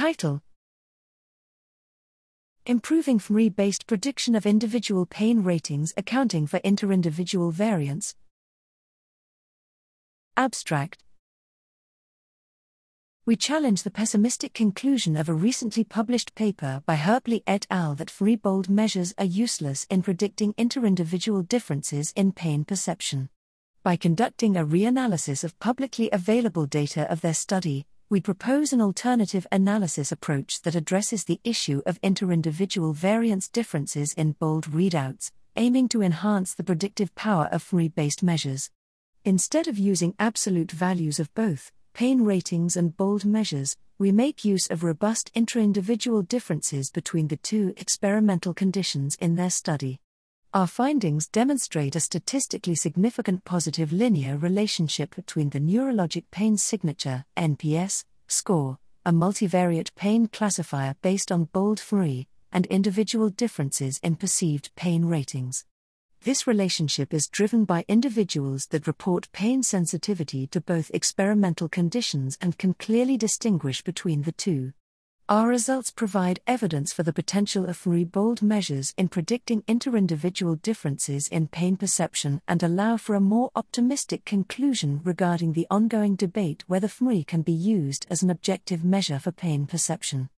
Title Improving FMRI based prediction of individual pain ratings accounting for interindividual variance. Abstract We challenge the pessimistic conclusion of a recently published paper by Hoeppli et al. that FMRI bold measures are useless in predicting interindividual differences in pain perception. By conducting a reanalysis of publicly available data of their study, we propose an alternative analysis approach that addresses the issue of interindividual variance differences in bold readouts, aiming to enhance the predictive power of FMRI based measures. Instead of using absolute values of both, pain ratings and bold measures, we make use of robust intra-individual differences between the two experimental conditions in their study. Our findings demonstrate a statistically significant positive linear relationship between the neurologic pain signature (NPS) score, a multivariate pain classifier based on BOLD FMRI and individual differences in perceived pain ratings. This relationship is driven by individuals that report pain sensitivity to both experimental conditions and can clearly distinguish between the two. Our results provide evidence for the potential of FMRI bold measures in predicting interindividual differences in pain perception and allow for a more optimistic conclusion regarding the ongoing debate whether FMRI can be used as an objective measure for pain perception.